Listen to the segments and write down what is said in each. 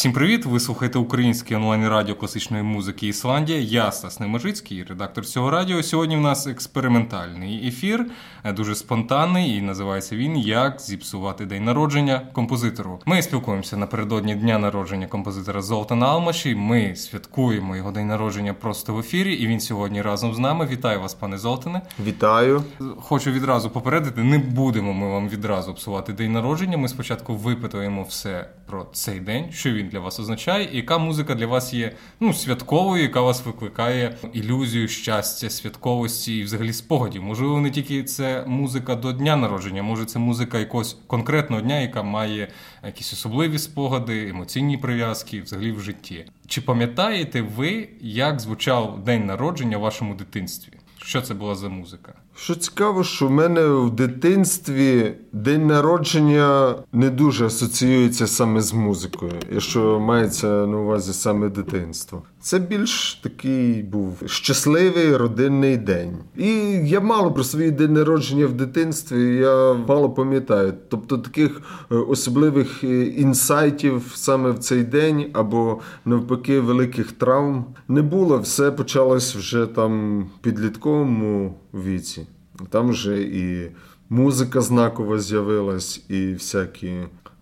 Всім привіт! Ви слухаєте українське онлайн радіо класичної музики Ісландія. Я Стас Немежицький, редактор цього радіо. Сьогодні в нас експериментальний ефір, е, дуже спонтанний, і називається він Як зіпсувати день народження композитору. Ми спілкуємося напередодні дня народження композитора Золтана Алмаші. Ми святкуємо його день народження просто в ефірі, і він сьогодні разом з нами. Вітаю вас, пане Золтане. Вітаю. Хочу відразу попередити. Не будемо ми вам відразу псувати день народження. Ми спочатку випитуємо все про цей день, що він для вас означає, і яка музика для вас є ну, святковою, яка вас викликає ілюзію щастя, святковості і взагалі спогадів. Можливо, не тільки це музика до дня народження, може це музика якогось конкретного дня, яка має якісь особливі спогади, емоційні прив'язки, взагалі в житті. Чи пам'ятаєте ви, як звучав день народження в вашому дитинстві? Що це була за музика? Що цікаво, що в мене в дитинстві день народження не дуже асоціюється саме з музикою, якщо мається на увазі саме дитинство. Це більш такий був щасливий родинний день. І я мало про свій день народження в дитинстві, я мало пам'ятаю. Тобто таких е, особливих е, інсайтів саме в цей день, або навпаки, великих травм не було. Все почалось вже там підлітковому віці. Там вже і музика знакова з'явилась, і всякі.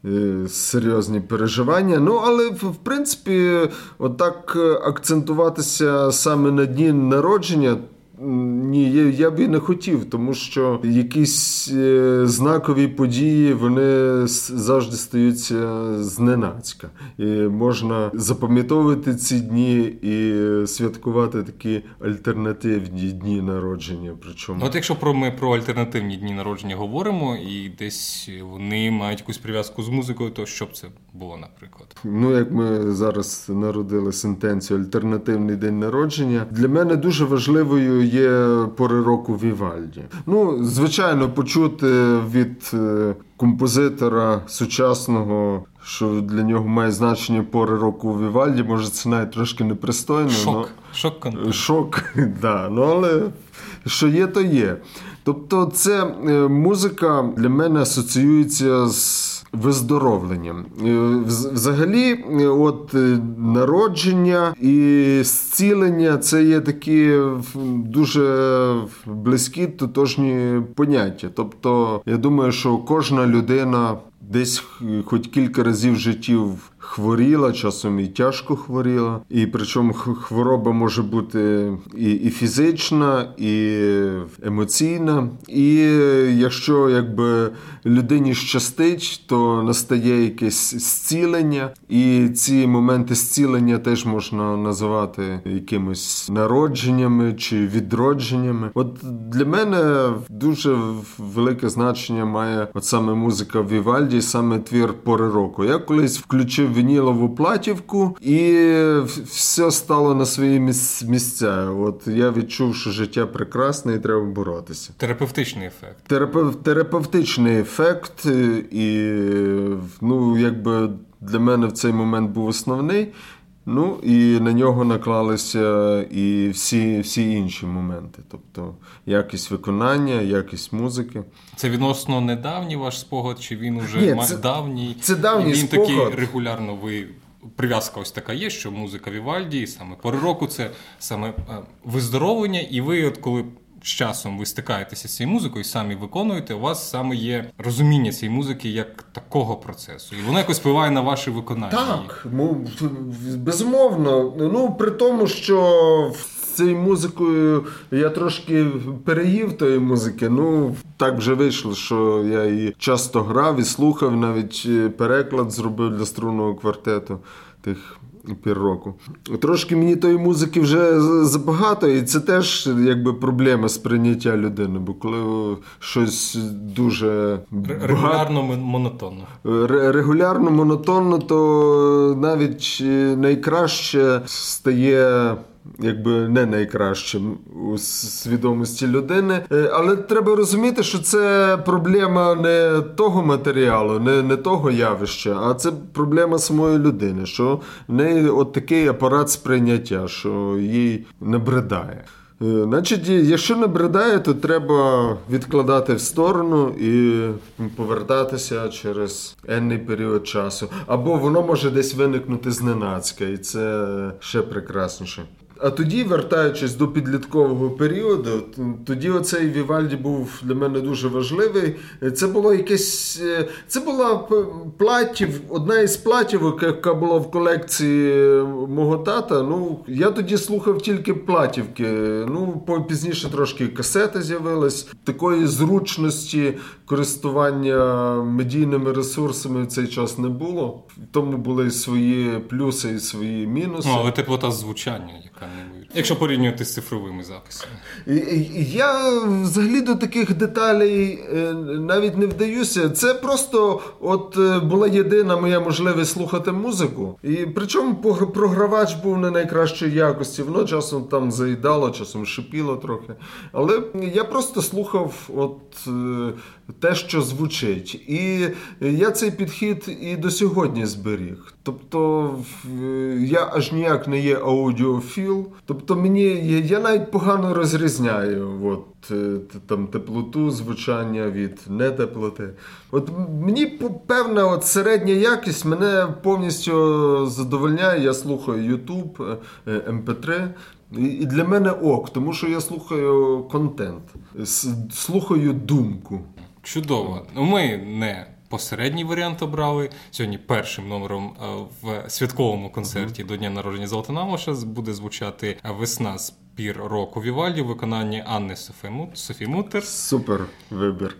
Е, серйозні переживання. Ну, але в принципі, отак акцентуватися саме на дні народження, ні, я, я б і не хотів, тому що якісь е, знакові події вони завжди стаються зненацька. І можна запам'ятовувати ці дні і святкувати такі альтернативні дні народження. Причому, от якщо про ми про альтернативні дні народження говоримо, і десь вони мають якусь прив'язку з музикою, то що б це було, наприклад? Ну як ми зараз народили сентенцію альтернативний день народження, для мене дуже важливою є пори року Вівальді. Ну, звичайно, почути від е, композитора сучасного. Що для нього має значення пори року у Вівальді, може це навіть трошки непристойно. Шок, но... шок, контент. Шок, да. Ну але що є, то є. Тобто, це е, музика для мене асоціюється з виздоровленням. Е, взагалі, е, от народження і зцілення це є такі дуже близькі, тотожні поняття. Тобто, я думаю, що кожна людина десь хоч кілька разів в житті хворіла, часом і тяжко хворіла. І причому хвороба може бути і і фізична, і емоційна. І якщо якби людині щастить, то настає якесь зцілення. І ці моменти зцілення теж можна називати якимось народженнями чи відродженнями. От для мене дуже велике значення має от саме музика Вівальді, саме твір пори року. Я колись включив вінілову платівку, і все стало на свої місця. От я відчув, що життя прекрасне і треба боротися. Терапевтичний ефект. Терапев... Терапевтичний ефект, і ну, якби для мене в цей момент був основний. Ну і на нього наклалися і всі всі інші моменти, тобто якість виконання, якість музики. Це відносно недавній ваш спогад, чи він уже Ні, це, давній? Це давній і він спогад. такий регулярно ви. Прив'язка ось така є, що музика Вівальді, саме пори року, це саме е, виздоровлення, і ви, от коли з часом ви стикаєтеся з цією музикою самі виконуєте, у вас саме є розуміння цієї музики як такого процесу, і воно якось впливає на ваше виконання. Так, ну, безумовно. Ну при тому, що цією музикою я трошки переїв тої музики. Ну так вже вийшло, що я її часто грав і слухав, навіть е, переклад зробив для струнного квартету тих пір року. Трошки мені тої музики вже забагато, і це теж якби проблема сприйняття людини, бо коли щось дуже регулярно монотонно. Регулярно монотонно, то навіть найкраще стає якби не найкращим у свідомості людини. Е, але треба розуміти, що це проблема не того матеріалу, не не того явища, а це проблема самої людини, що в неї от такий апарат сприйняття, що їй набридає. Е, значить, якщо набридає, то треба відкладати в сторону і повертатися через енний період часу. Або воно може десь виникнути зненацька, і це ще прекрасніше. А тоді, вертаючись до підліткового періоду, тоді оцей Вівальді був для мене дуже важливий. Це було якесь. Е, це була платів, одна із платівок, яка була в колекції мого тата. Ну, Я тоді слухав тільки платівки. Ну, пізніше трошки касети з'явились. Такої зручності користування медійними ресурсами в цей час не було. Тому були свої плюси і свої мінуси. Ну, але теплота звучання, яка неймовірна. Якщо порівнювати з цифровими записами. Я взагалі до таких деталей е, навіть не вдаюся. Це просто от е, була єдина моя можливість слухати музику. І причому програвач був не найкращої якості. Воно часом там заїдало, часом шипіло трохи. Але я просто слухав от е, те, що звучить. І я цей підхід і до сьогодні зберіг. Тобто я аж ніяк не є аудіофіл. Тобто мені я навіть погано розрізняю от, е, там теплоту звучання від нетеплоти. От мені певна от середня якість мене повністю задовольняє. Я слухаю YouTube, MP3. Е, і для мене ок, тому що я слухаю контент, слухаю думку. Чудово. Ну, ми не посередній варіант обрали. Сьогодні першим номером е, в святковому концерті до Дня народження Золотонамоша буде звучати весна з пір року Вівальді в виконанні Анни Софі Мутер. Супер вибір.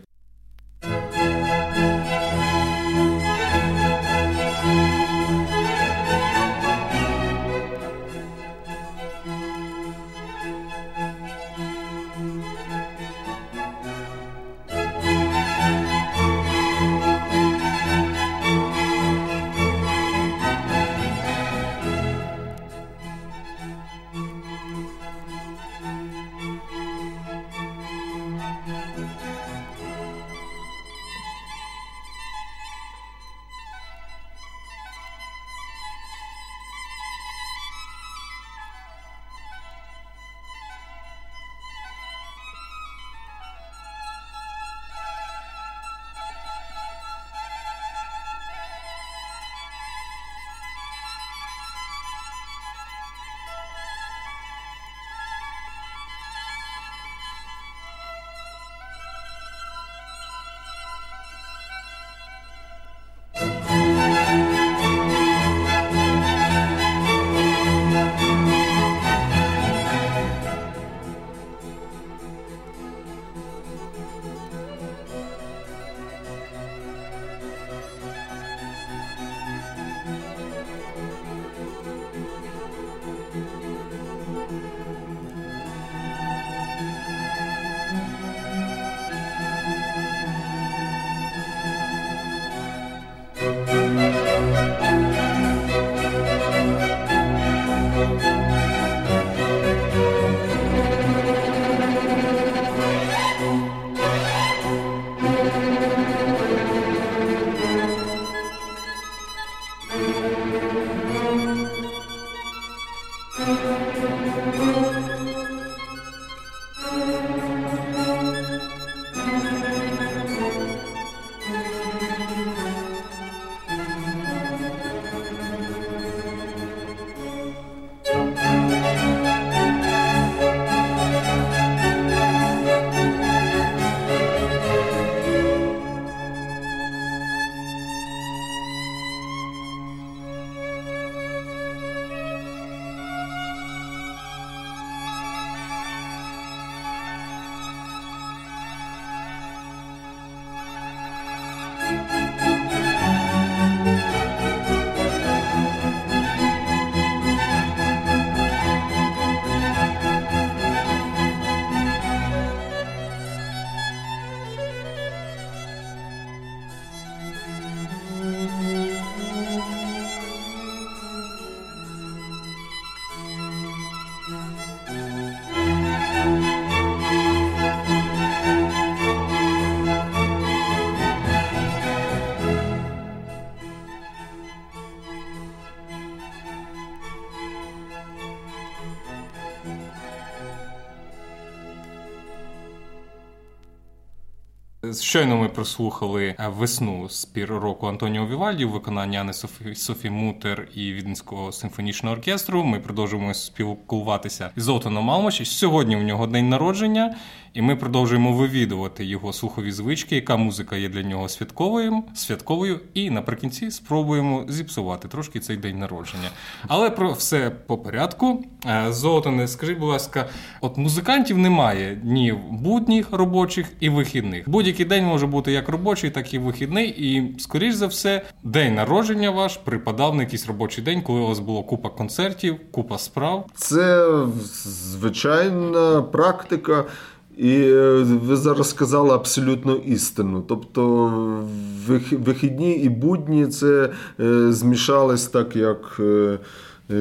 Щойно ми прослухали весну з пір року Антоніо Вівальді в виконанні Ани Софі, Софі Мутер і Віденського симфонічного оркестру. Ми продовжуємо спілкуватися з Отоном Малмаші. Сьогодні у нього день народження, і ми продовжуємо вивідувати його слухові звички, яка музика є для нього святковою, святковою, і наприкінці спробуємо зіпсувати трошки цей день народження. Але про все по порядку. Е, Золотане, скажіть, будь ласка, от музикантів немає днів будніх робочих і вихідних. Будь-який день може бути як робочий, так і вихідний. І, скоріш за все, день народження ваш припадав на якийсь робочий день, коли у вас було купа концертів, купа справ. Це звичайна практика. І е, ви зараз сказали абсолютно істину. Тобто вихідні і будні це е, змішались так, як Е,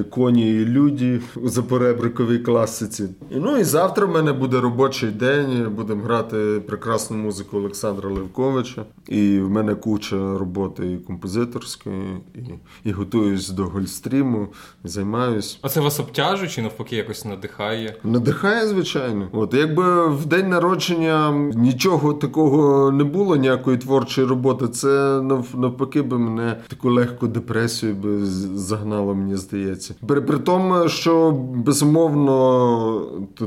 коні і люди у заперебриковій класиці. Ну і завтра в мене буде робочий день. Будемо грати прекрасну музику Олександра Левковича. І в мене куча роботи і композиторської, і і готуюсь до гольстріму, займаюсь. А це вас обтяжує чи навпаки якось надихає? Надихає, звичайно. От якби в день народження нічого такого не було, ніякої творчої роботи, це навпаки би мене таку легку депресію би загнало, мені здається здається. При, при тому, що безумовно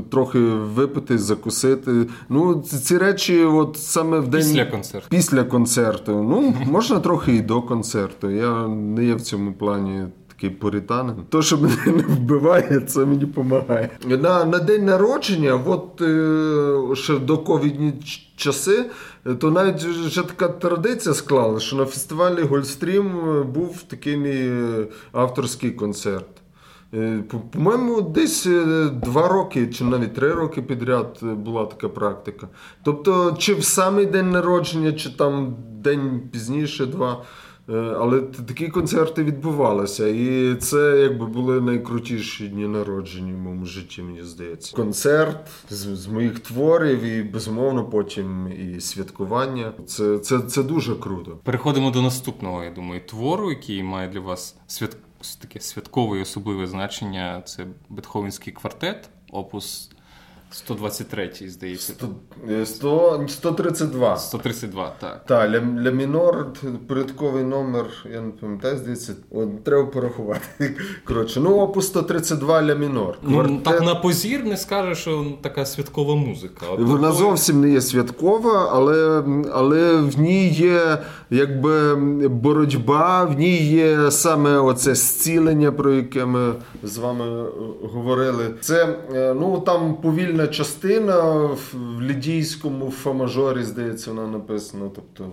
трохи випити, закусити. Ну, ці речі, от саме в день після концерту. Після концерту. Ну, можна трохи і до концерту. Я не є в цьому плані. Такий порітанин. То, що мене не вбиває, це мені допомагає. На на день народження, от е, ще до ковідні часи, то навіть вже така традиція склала, що на фестивалі Гольстрім був такий мій авторський концерт. Е, по-моєму, десь е, два роки чи навіть три роки підряд була така практика. Тобто, чи в самий день народження, чи там день пізніше два. Е, але такі концерти відбувалися, і це якби були найкрутіші дні народження в моєму житті, мені здається. Концерт з, з моїх творів, і безумовно потім і святкування. Це, це, Це дуже круто. Переходимо до наступного, я думаю, твору, який має для вас свят... таке святкове і особливе значення. Це Бетховенський квартет, опус 123, здається. 100, 132. 132, так. Так, ля, ля мінор, порядковий номер, я не пам'ятаю, здається, от, треба порахувати. Коротше, ну опус 132 ля мінор. Ну, Так на позір не скаже, що така святкова музика. От Вона такої... зовсім не є святкова, але але в ній є якби боротьба, в ній є саме оце зцілення, про яке ми з вами е, говорили. Це е, ну там повільно фінальна частина в лідійському фа-мажорі, здається, вона написана. Тобто,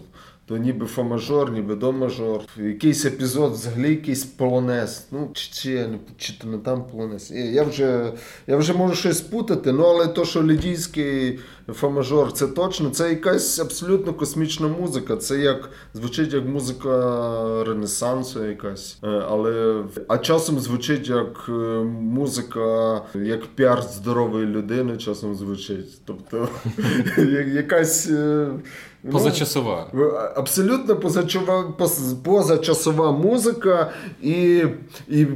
то ніби фа-мажор, ніби до-мажор. Якийсь епізод, взагалі якийсь полонез. Ну, чи чи, чи то не там полонез. Я вже я вже можу щось спутати, ну але то, що лідійський фа-мажор, це точно, це якась абсолютно космічна музика. Це як звучить як музика Ренесансу якась. Е, але а часом звучить як е, музика, як піар здорової людини, часом звучить. Тобто якась. Ну, позачасова. Ну, абсолютно позачасова, позачасова музика, і і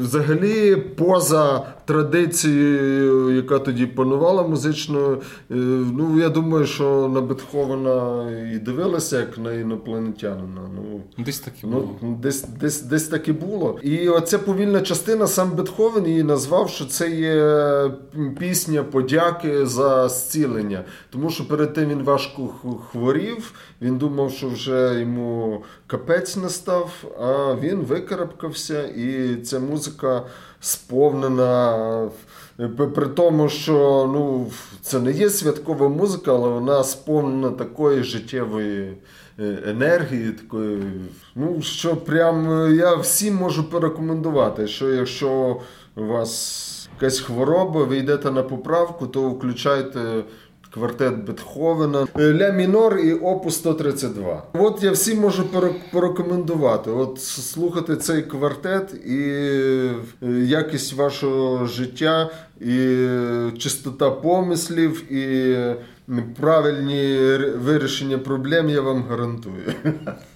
взагалі поза традицією, яка тоді панувала музичною. Ну, я думаю, що на Бетховена і дивилася, як на інопланетянина. Ну, Десь так і ну, було. Ну, десь, десь, десь так і було. І оця повільна частина, сам Бетховен її назвав, що це є пісня подяки за зцілення. Тому що перед тим він важко хворів, він думав, що вже йому капець настав, а він викарабкався, і ця музика сповнена. При тому, що ну, це не є святкова музика, але вона сповнена такої життєвої е, енергії, такої, ну, що прям я всім можу порекомендувати, що якщо у вас якась хвороба, ви йдете на поправку, то включайте квартет Бетховена, е, Ля мінор і опус 132. От я всім можу порекомендувати. От слухати цей квартет і е, якість вашого життя, і чистота помислів, і правильні вирішення проблем я вам гарантую.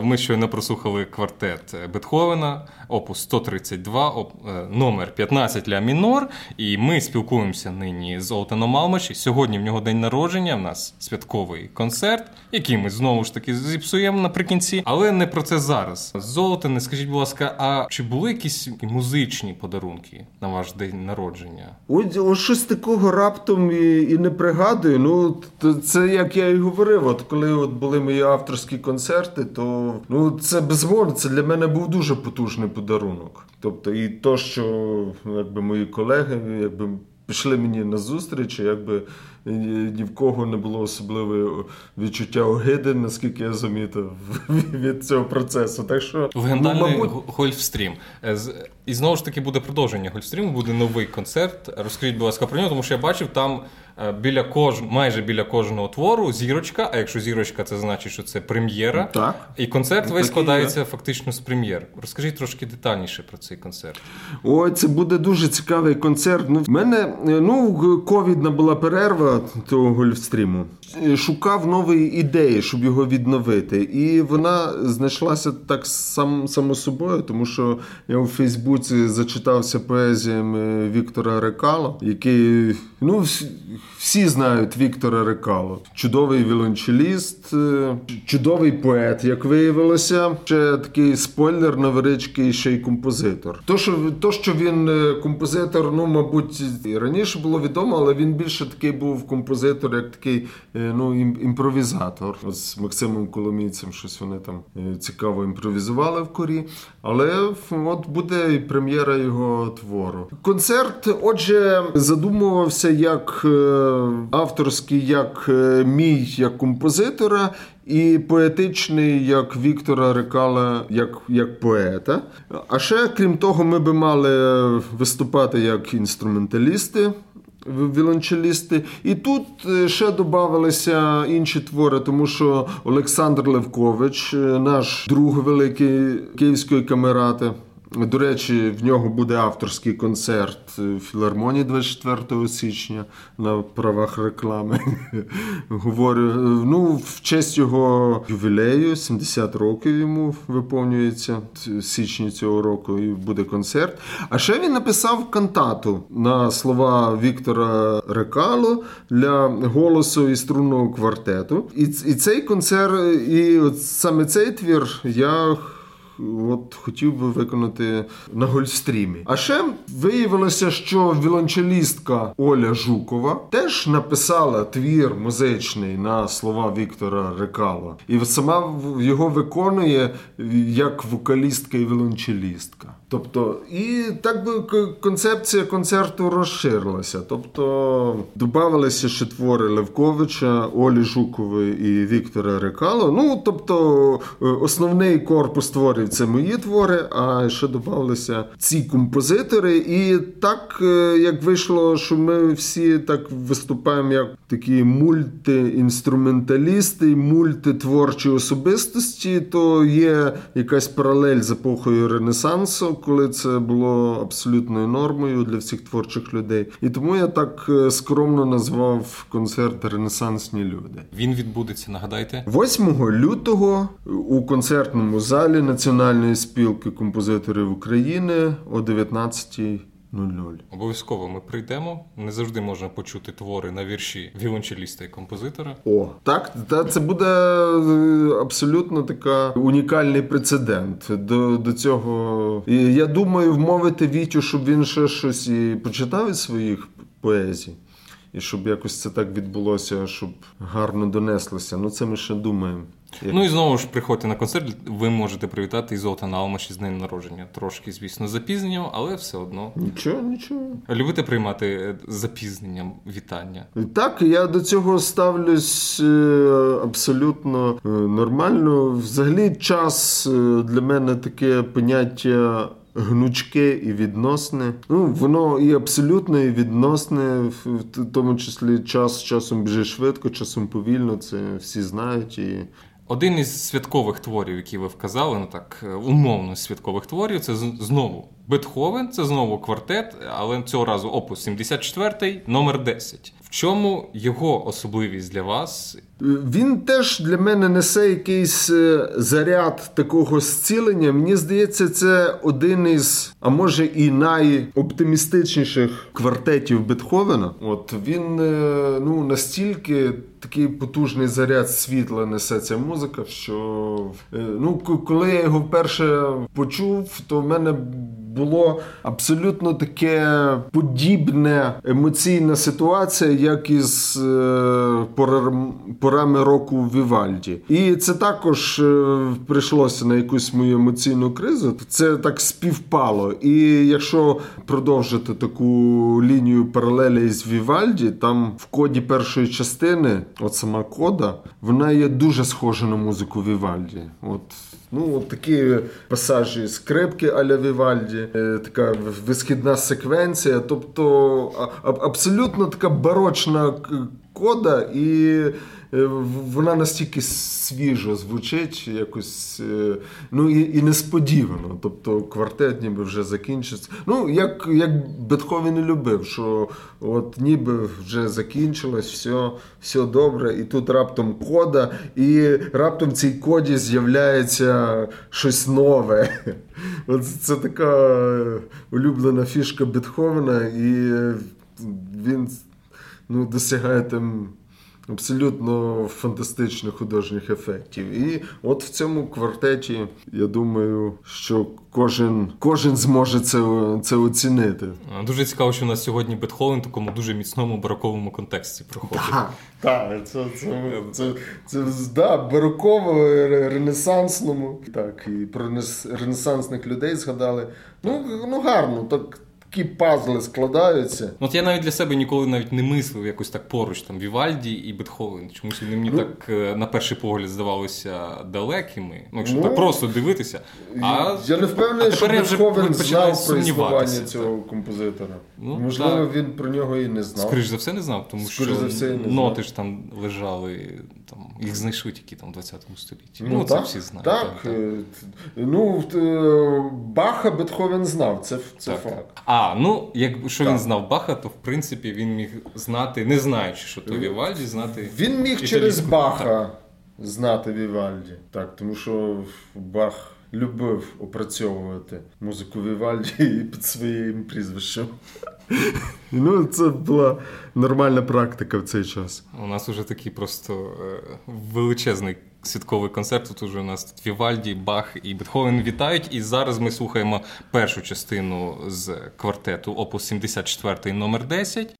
Ми щойно прослухали квартет Бетховена, опус 132, оп, е, номер 15 ля мінор. І ми спілкуємося нині з Олтаном Малмаші. Сьогодні в нього день народження. В нас святковий концерт, який ми знову ж таки зіпсуємо наприкінці, але не про це зараз. Золотане, скажіть, будь ласка, а чи були якісь музичні подарунки на ваш день народження? Ось, ось щось такого раптом і, і не пригадую. Ну це як я і говорив. От коли от були мої авторські концерти, то ну це безумовно, це для мене був дуже потужний подарунок. Тобто, і то, що якби мої колеги, якби. Пішли мені на зустріч, якби ні в кого не було особливого відчуття огиди, наскільки я замітив від цього процесу. Так що легендарний ну, мабуть... Гольфстрім. І знову ж таки буде продовження Гольфстріму, буде новий концерт. Розкажіть, будь ласка, про нього, тому що я бачив там Е, біля кож... майже біля кожного твору зірочка. А якщо зірочка, це значить, що це прем'єра. Так. І концерт ну, весь складається фактично з прем'єр. Розкажіть трошки детальніше про цей концерт. Ой, це буде дуже цікавий концерт. Ну, в мене е, ну ковідна була перерва того гольфстріму. Е, шукав нової ідеї, щоб його відновити. І вона знайшлася так сам само собою, тому що я у Фейсбуці зачитався поезіями Віктора Рекала, який ну всі знають Віктора Рекало. Чудовий віолончеліст, е, чудовий поет, як виявилося. Ще такий спойлер невеличкий, ще й композитор. То, що то, що він е, композитор, ну мабуть, і раніше було відомо, але він більше такий був композитор, як такий е, ну, імпровізатор. З Максимом Коломійцем щось вони там цікаво імпровізували в корі. Але от буде і прем'єра його твору. Концерт, отже, задумувався як авторський як е, мій як композитора, і поетичний як Віктора Рекала, як як поета. А ще, крім того, ми би мали виступати як інструменталісти. Вілончелісти. І тут е, ще додавалися інші твори, тому що Олександр Левкович, е, наш друг великий київської камерати. До речі, в нього буде авторський концерт в філармонії 24 січня на правах реклами. Говорю, ну, в честь його ювілею, 70 років йому виповнюється в січні цього року, і буде концерт. А ще він написав кантату на слова Віктора Рекало для голосу і струнного квартету. І і цей концерт, і от саме цей твір я от хотів би виконати на гольстрімі. А ще виявилося, що вілончелістка Оля Жукова теж написала твір музичний на слова Віктора Рекала, і сама його виконує як вокалістка і вілончелістка. Тобто, і так би концепція концерту розширилася. Тобто додавалися ще твори Левковича, Олі Жукової і Віктора Рекало. Ну тобто, е, основний корпус творів це мої твори, а ще додавалися ці композитори. І так е, як вийшло, що ми всі так виступаємо як такі мультиінструменталісти, мультитворчі особистості, то є якась паралель з епохою Ренесансу коли це було абсолютною нормою для всіх творчих людей. І тому я так е, скромно назвав концерт Ренесансні люди. Він відбудеться, нагадайте, 8 лютого у концертному залі Національної спілки композиторів України о 19 0-0. Обов'язково ми прийдемо. Не завжди можна почути твори на вірші віолончеліста і композитора. О, так та це буде е, абсолютно така унікальний прецедент. До до цього я думаю, вмовити Вітю, щоб він ще щось і почитав із своїх поезій. І щоб якось це так відбулося, щоб гарно донеслося. Ну це ми ще думаємо. Як... Ну і знову ж приходьте на концерт, ви можете привітати і Золота Наумаші з днем народження. Трошки, звісно, запізненням, але все одно. Нічого, нічого. Любите приймати е, запізненням вітання? Так, я до цього ставлюсь е, абсолютно е, нормально. Взагалі, час для мене таке поняття гнучке і відносне. Ну, воно і абсолютно і відносне, в тому числі час часом біже швидко, часом повільно. Це всі знають. І... Один із святкових творів, які ви вказали, ну так е, умовно святкових творів, це знову Бетховен, це знову квартет, але цього разу опус 74, номер 10. В чому його особливість для вас? Він теж для мене несе якийсь е, заряд такого зцілення. Мені здається, це один із, а може і найоптимістичніших квартетів Бетховена. От він е, ну настільки такий потужний заряд світла несе ця музика, що е, ну коли я його вперше почув, то в мене було абсолютно таке подібне емоційна ситуація, як із е, порами року в Вівальді. І це також е, прийшлося на якусь мою емоційну кризу. Це так співпало. І якщо продовжити таку лінію паралелі з Вівальді, там в коді першої частини, от сама кода, вона є дуже схожа на музику Вівальді. От Ну, от такі пасажі скрипки аля Вівальді, е, така висхідна секвенція, тобто абсолютно така барочна кода і вона настільки свіжо звучить, якось е, ну і несподівано. Тобто квартет ніби вже закінчиться. Ну, як як Бетховен і любив, що от ніби вже закінчилось, все все добре, і тут раптом кода, і раптом в цій коді з'являється щось нове. От Це така улюблена фішка Бетховена, і він ну, досягає там абсолютно фантастичних художніх ефектів. І от в цьому квартеті я думаю, що кожен кожен зможе це це оцінити. Дуже цікаво, що у нас сьогодні Бетховен в такому дуже міцному бароковому контексті проходить. Так, так, це це, це, це, це да, бароково, ренесансному. Так, і про ренесансних людей згадали. Ну, ну гарно, так такі пазли складаються. От я навіть для себе ніколи навіть не мислив якось так поруч там Вівальді і Бетховен. Чомусь вони мені ну, так е, на перший погляд здавалися далекими. Ну, якщо ну, так просто дивитися. А я не впевнений, що Бетховен знав про існування цього композитора. Ну, Можливо, так. він про нього і не знав. Скоріше за все не знав, тому Скоріш що все, не ноти ж там лежали, там їх знайшли тільки там в 20 столітті. Ну, ну це всі знають. Так, так, так. Е, ну е, Баха Бетховен знав, це це факт. А, ну якщо він знав Баха, то в принципі він міг знати, не знаючи, що то Вівальді, знати. Він міг через Баха знати Вівальді. Так, тому що Бах любив опрацьовувати музику Вівальді під своїм прізвищем. Ну, це була нормальна практика в цей час. У нас вже такий просто е, величезний святковий концерт. Тут уже у нас тут Вівальді, Бах і Бетховен вітають. І зараз ми слухаємо першу частину з квартету Опус 74 номер 10.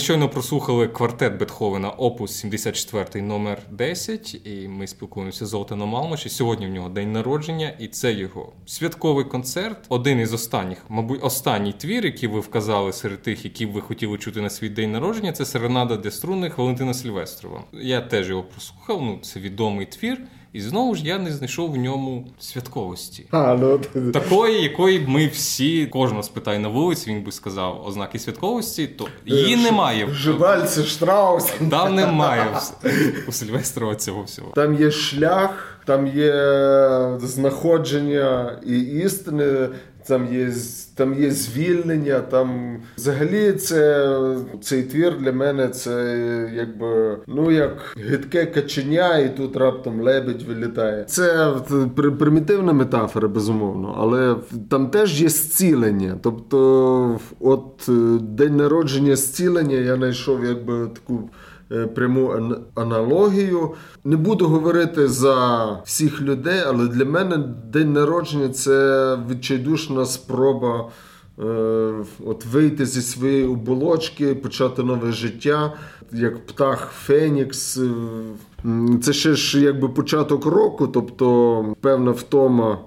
Ми щойно прослухали квартет Бетховена Опус 74 номер 10 і ми спілкуємося з Золтаном Малмаші. Сьогодні в нього день народження, і це його святковий концерт. Один із останніх, мабуть, останній твір, який ви вказали серед тих, які б ви хотіли чути на свій день народження. Це серенада для струнних Валентина Сильвестрова. Я теж його прослухав. Ну, це відомий твір. І знову ж я не знайшов в ньому святковості. А, ну... Такої, якої б ми всі, кожного спитає на вулиці, він би сказав ознаки святковості, то її Ш- немає. Жибальце, Штраус. Там немає у Сильвестрова цього всього. Там є шлях, там є знаходження і істини, там є, там є звільнення. Там взагалі це цей твір для мене це якби ну як гидке каченя, і тут раптом лебедь вилітає. Це при- примітивна метафора, безумовно, але там теж є зцілення. Тобто, от е, день народження зцілення я знайшов якби таку е, пряму аналогію. Не буду говорити за всіх людей, але для мене день народження це відчайдушна спроба. е, От вийти зі своєї оболочки, почати нове життя, як птах Фенікс. е, Це ще ж якби початок року, тобто певна втома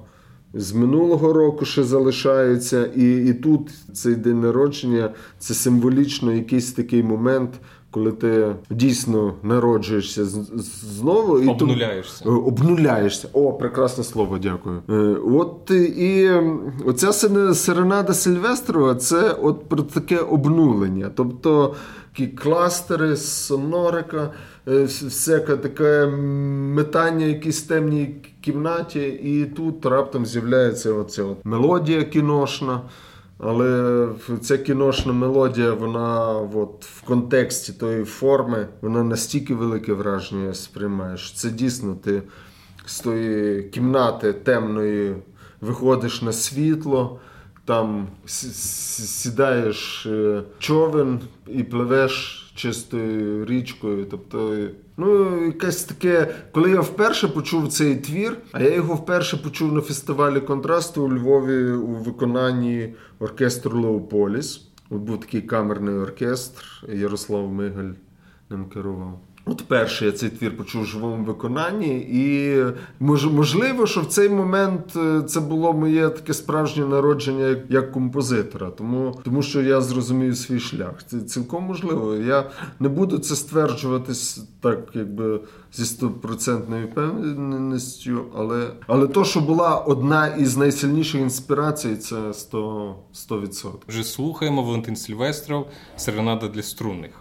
з минулого року ще залишається, і, і тут цей день народження це символічно якийсь такий момент, коли ти дійсно народжуєшся знову і Обнуляєшся. Е, Обнуляєшся. О, прекрасне слово, дякую. Е, От і оця серенада Сильвестрова це от про таке обнулення. Тобто такі кластери, сонорика, е, всяке таке метання в якійсь темній кімнаті, і тут раптом з'являється оця от мелодія кіношна. Але ця кіношна мелодія, вона от, в контексті тої форми, вона настільки велике враження сприймаєш. Це дійсно ти з тої кімнати темної виходиш на світло, там сідаєш е, човен і пливеш чистою річкою. Тобто, ну, якесь таке, коли я вперше почув цей твір, а я його вперше почув на фестивалі контрасту у Львові у виконанні оркестру Леополіс. Був такий камерний оркестр, Ярослав Мигаль ним керував. От перший я цей твір почув в живому виконанні, і мож, можливо, що в цей момент е, це було моє таке справжнє народження як, як композитора, тому, тому що я зрозумів свій шлях. Це цілком можливо. Я не буду це стверджувати с- так, якби зі стопроцентною впевненістю, але, але то, що була одна із найсильніших інспірацій, це 100%. 100%. Вже слухаємо Валентин Сильвестров Серенада для струнних.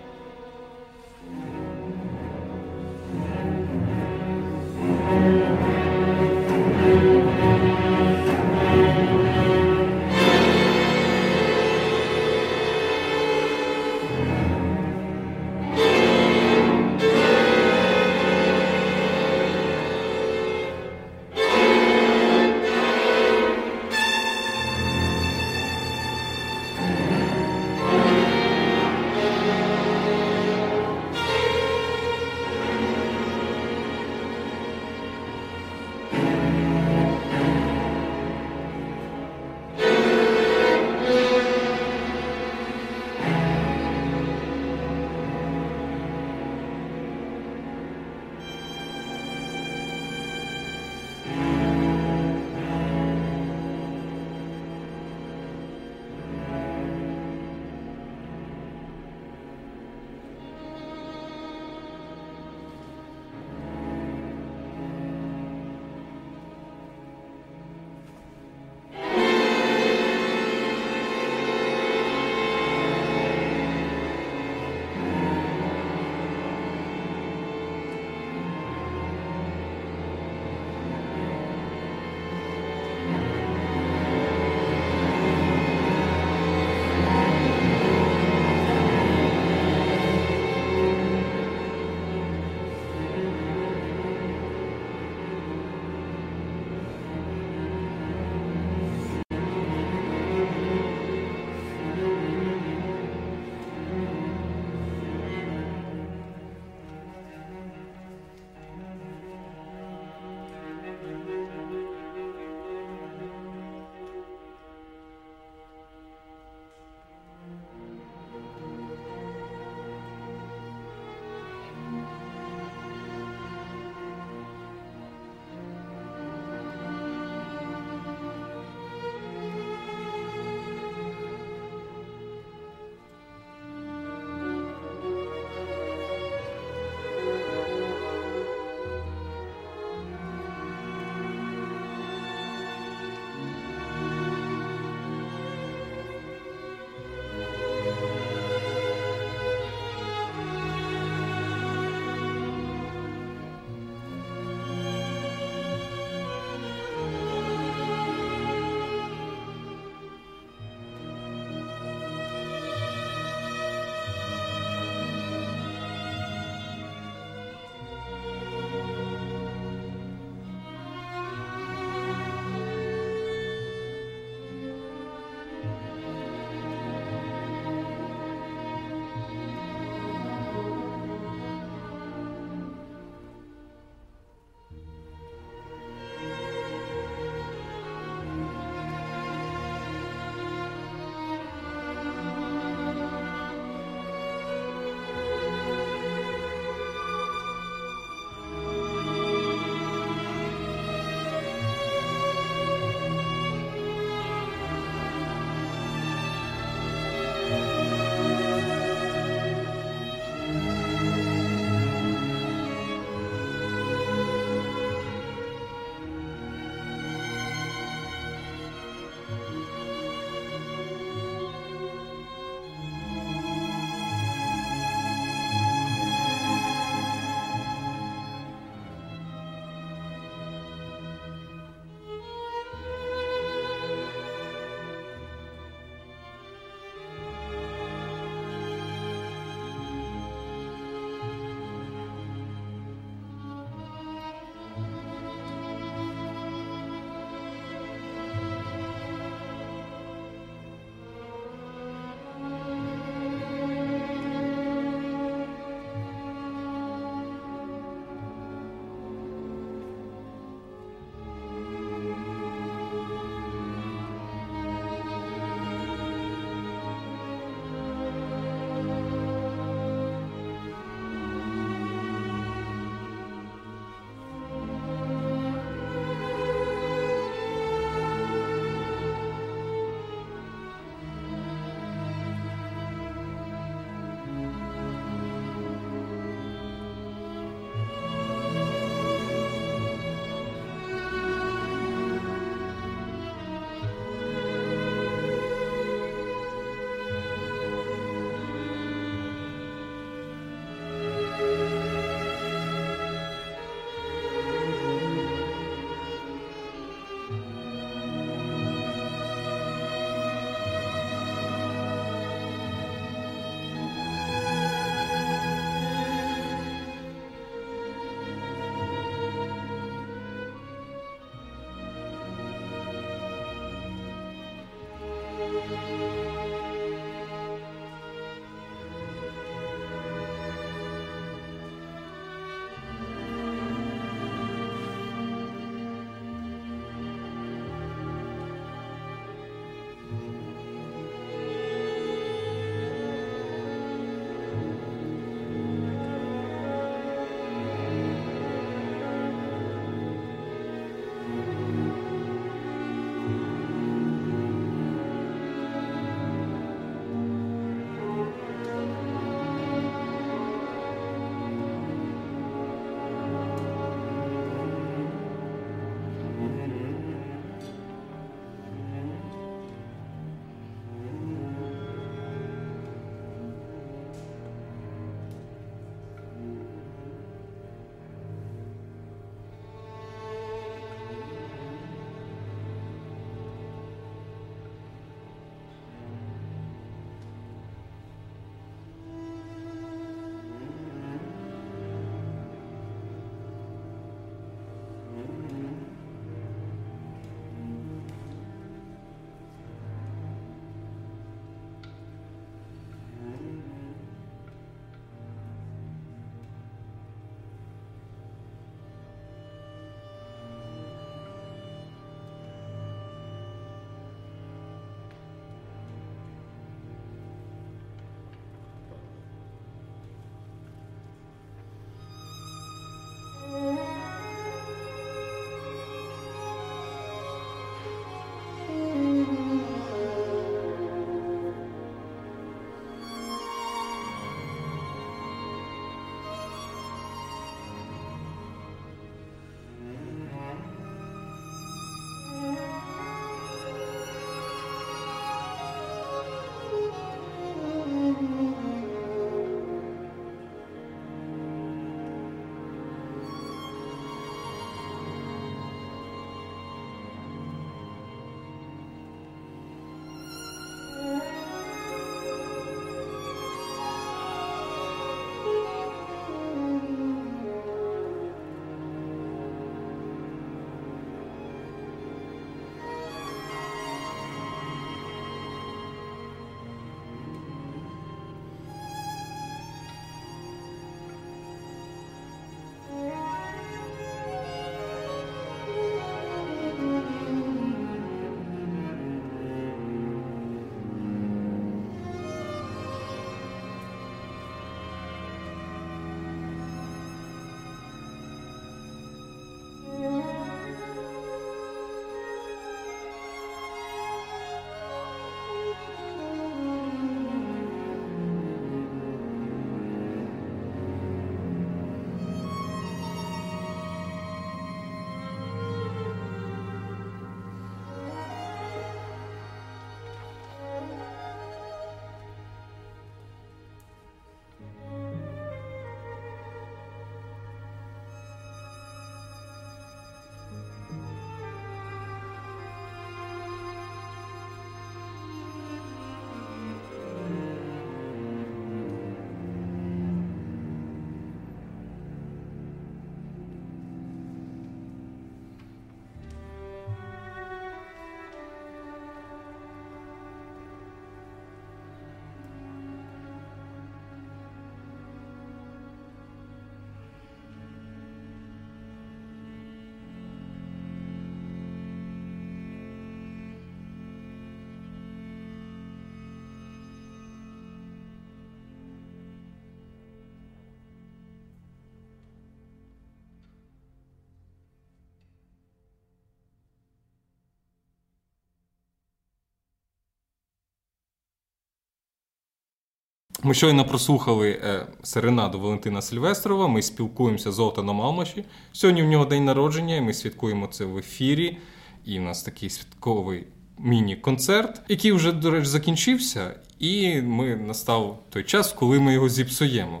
Ми щойно прослухали е, серенаду Валентина Сильвестрова. Ми спілкуємося з Золтаном Алмаші. Сьогодні в нього день народження, і ми святкуємо це в ефірі. І в нас такий святковий міні-концерт, який вже, до речі, закінчився. І ми настав той час, коли ми його зіпсуємо.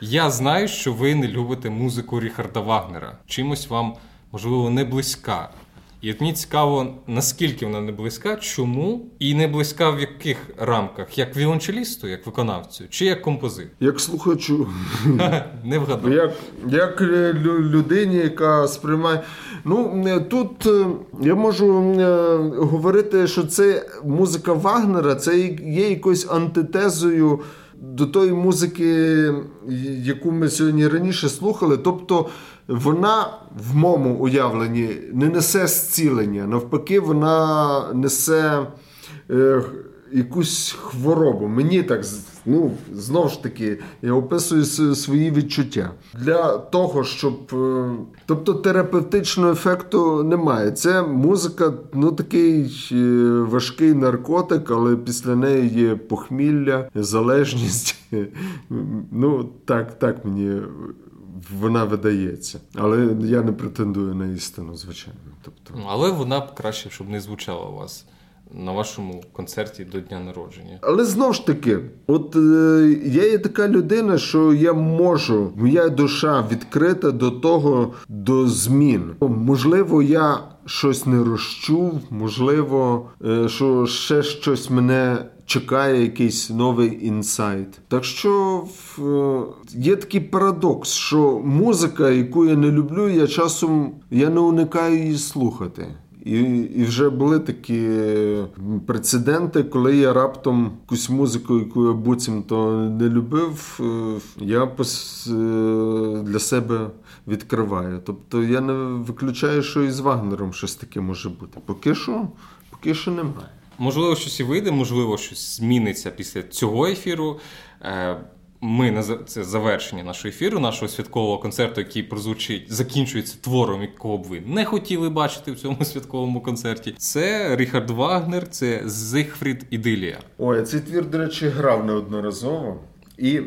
Я знаю, що ви не любите музику Ріхарда Вагнера. Чимось вам, можливо, не близька. І от мені цікаво, наскільки вона не близька, чому і не близька в яких рамках, як віолончелісту, як виконавцю, чи як композитор? Як слухачу, не вгадав. Як як людині, яка сприймає. Ну тут е, я можу е, говорити, що це музика Вагнера, це є якоюсь антитезою до тої музики, яку ми сьогодні раніше слухали. Тобто вона в моєму уявленні не несе зцілення, навпаки, вона несе. Е, якусь хворобу. Мені так ну, знову ж таки, я описую свої відчуття. Для того, щоб. Е, тобто терапевтичного ефекту немає. Це музика, ну такий е, важкий наркотик, але після неї є похмілля, залежність. Ну, так, так мені. Вона видається, але я не претендую на істину, звичайно. Тобто, але вона б краще, щоб не звучала у вас на вашому концерті до дня народження. Але знову ж таки, от е, я є така людина, що я можу, моя душа відкрита до того, до змін. Можливо, я щось не розчув, можливо, е, що ще щось мене. Чекає якийсь новий інсайт. Так що е, є такий парадокс, що музика, яку я не люблю, я часом я не уникаю її слухати. І і вже були такі прецеденти, коли я раптом якусь музику, яку я буцімто не любив, е, я е, для себе відкриваю. Тобто я не виключаю, що і з Вагнером щось таке може бути. Поки що, поки що немає. Можливо, щось і вийде, можливо, щось зміниться після цього ефіру. Ми на це завершення нашого ефіру, нашого святкового концерту, який прозвучить, закінчується твором, якого б ви не хотіли бачити в цьому святковому концерті. Це Ріхард Вагнер, це Зигфрід Ідилія. Ой, цей твір, до речі, грав неодноразово. І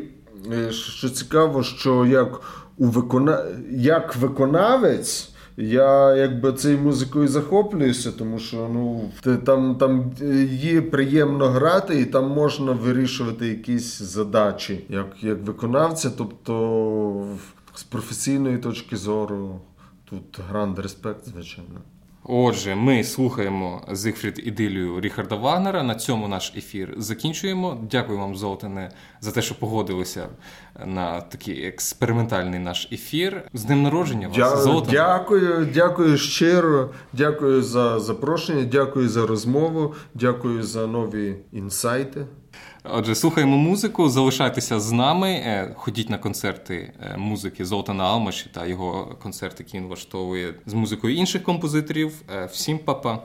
е, що цікаво, що як у викона... як виконавець. Я якби цією музикою захоплююся, тому що ну там там її приємно грати, і там можна вирішувати якісь задачі, як як виконавця. Тобто, з професійної точки зору, тут гранд респект, звичайно. Отже, ми слухаємо Зигфрід Ідилію Ріхарда Вагнера. На цьому наш ефір закінчуємо. Дякую вам, Золотане, за те, що погодилися на такий експериментальний наш ефір. З днем народження вас Дя- Золотане. Дякую, дякую щиро. Дякую за запрошення, дякую за розмову, дякую за нові інсайти. Отже, слухаємо музику, залишайтеся з нами, е, ходіть на концерти е, музики Золтана Алмаші та його концерти, які він влаштовує з музикою інших композиторів. Е, всім па-па!